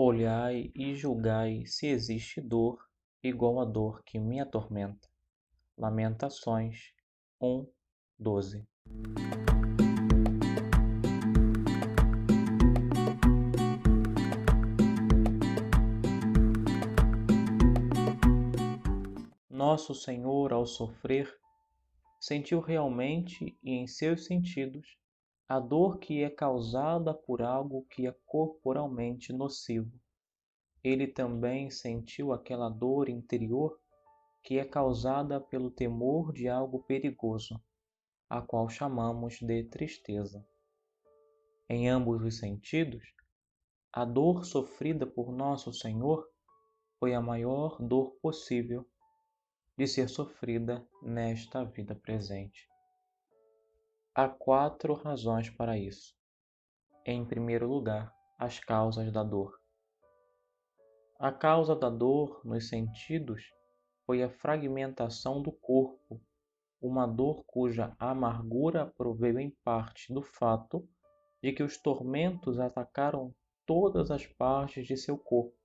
Olhai e julgai se existe dor igual à dor que me atormenta. Lamentações 1, 12. Nosso Senhor, ao sofrer, sentiu realmente e em seus sentidos a dor que é causada por algo que é corporalmente nocivo. Ele também sentiu aquela dor interior que é causada pelo temor de algo perigoso, a qual chamamos de tristeza. Em ambos os sentidos, a dor sofrida por Nosso Senhor foi a maior dor possível de ser sofrida nesta vida presente. Há quatro razões para isso. Em primeiro lugar, as causas da dor. A causa da dor nos sentidos foi a fragmentação do corpo, uma dor cuja amargura proveio em parte do fato de que os tormentos atacaram todas as partes de seu corpo,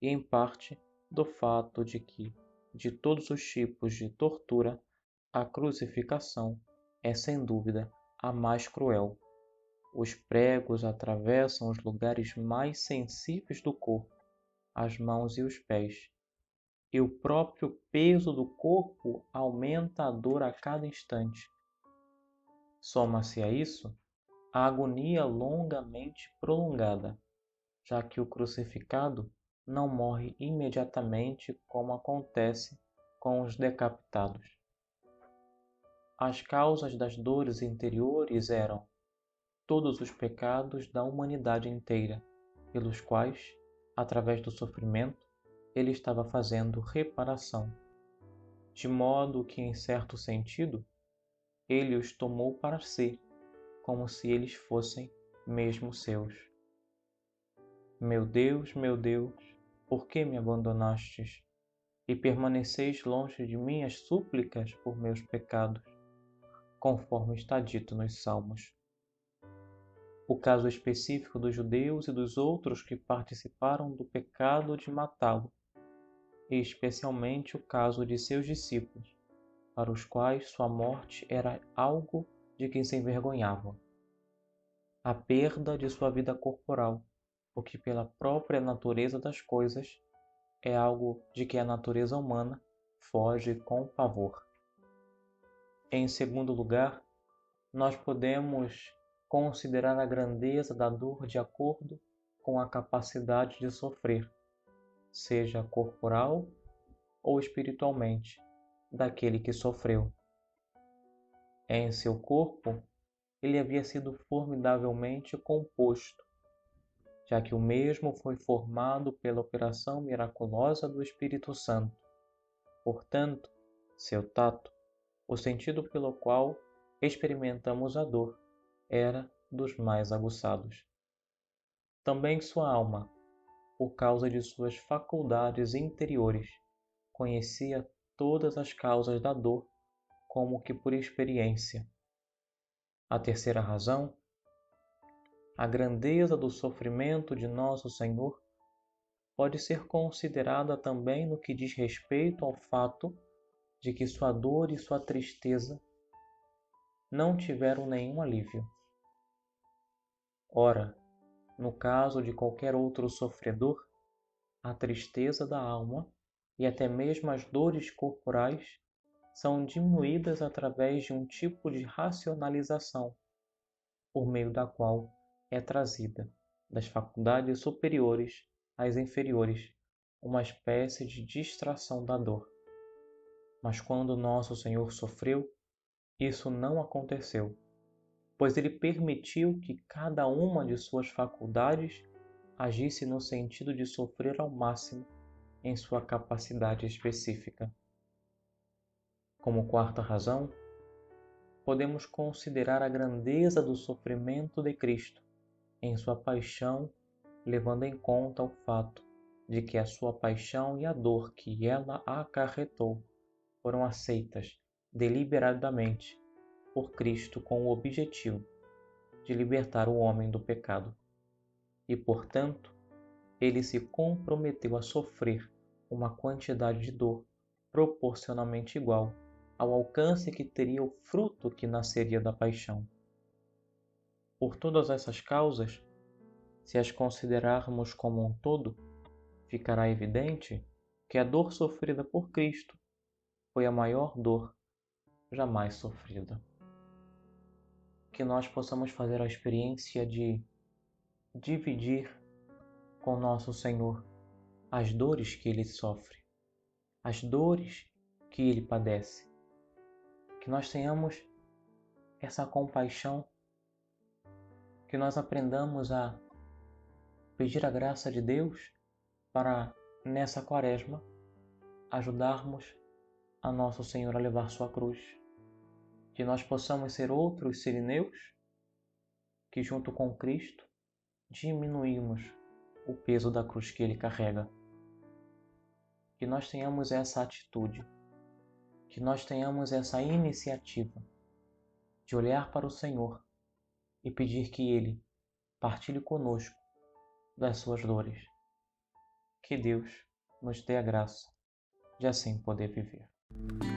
e em parte do fato de que, de todos os tipos de tortura, a crucificação é sem dúvida a mais cruel. Os pregos atravessam os lugares mais sensíveis do corpo, as mãos e os pés, e o próprio peso do corpo aumenta a dor a cada instante. Soma-se a isso a agonia longamente prolongada, já que o crucificado não morre imediatamente como acontece com os decapitados. As causas das dores interiores eram todos os pecados da humanidade inteira, pelos quais, através do sofrimento, ele estava fazendo reparação, de modo que, em certo sentido, ele os tomou para si, como se eles fossem mesmo seus. Meu Deus, meu Deus, por que me abandonastes e permaneceis longe de minhas súplicas por meus pecados? Conforme está dito nos Salmos. O caso específico dos judeus e dos outros que participaram do pecado de matá-lo, e especialmente o caso de seus discípulos, para os quais sua morte era algo de quem se envergonhavam. A perda de sua vida corporal, o que pela própria natureza das coisas é algo de que a natureza humana foge com pavor. Em segundo lugar, nós podemos considerar a grandeza da dor de acordo com a capacidade de sofrer, seja corporal ou espiritualmente, daquele que sofreu. Em seu corpo, ele havia sido formidavelmente composto, já que o mesmo foi formado pela operação miraculosa do Espírito Santo. Portanto, seu tato, o sentido pelo qual experimentamos a dor era dos mais aguçados. Também sua alma, por causa de suas faculdades interiores, conhecia todas as causas da dor como que por experiência. A terceira razão, a grandeza do sofrimento de nosso Senhor, pode ser considerada também no que diz respeito ao fato de que sua dor e sua tristeza não tiveram nenhum alívio. Ora, no caso de qualquer outro sofredor, a tristeza da alma e até mesmo as dores corporais são diminuídas através de um tipo de racionalização, por meio da qual é trazida das faculdades superiores às inferiores uma espécie de distração da dor. Mas quando nosso Senhor sofreu, isso não aconteceu, pois ele permitiu que cada uma de suas faculdades agisse no sentido de sofrer ao máximo em sua capacidade específica. Como quarta razão, podemos considerar a grandeza do sofrimento de Cristo em sua paixão, levando em conta o fato de que a sua paixão e a dor que ela acarretou foram aceitas deliberadamente por Cristo com o objetivo de libertar o homem do pecado. E, portanto, ele se comprometeu a sofrer uma quantidade de dor proporcionalmente igual ao alcance que teria o fruto que nasceria da paixão. Por todas essas causas, se as considerarmos como um todo, ficará evidente que a dor sofrida por Cristo foi a maior dor jamais sofrida. Que nós possamos fazer a experiência de dividir com nosso Senhor as dores que ele sofre, as dores que ele padece. Que nós tenhamos essa compaixão, que nós aprendamos a pedir a graça de Deus para, nessa quaresma, ajudarmos a nosso Senhor a levar sua cruz. Que nós possamos ser outros sirineus que, junto com Cristo, diminuímos o peso da cruz que ele carrega. Que nós tenhamos essa atitude, que nós tenhamos essa iniciativa de olhar para o Senhor e pedir que Ele partilhe conosco das suas dores. Que Deus nos dê a graça de assim poder viver. Thank you.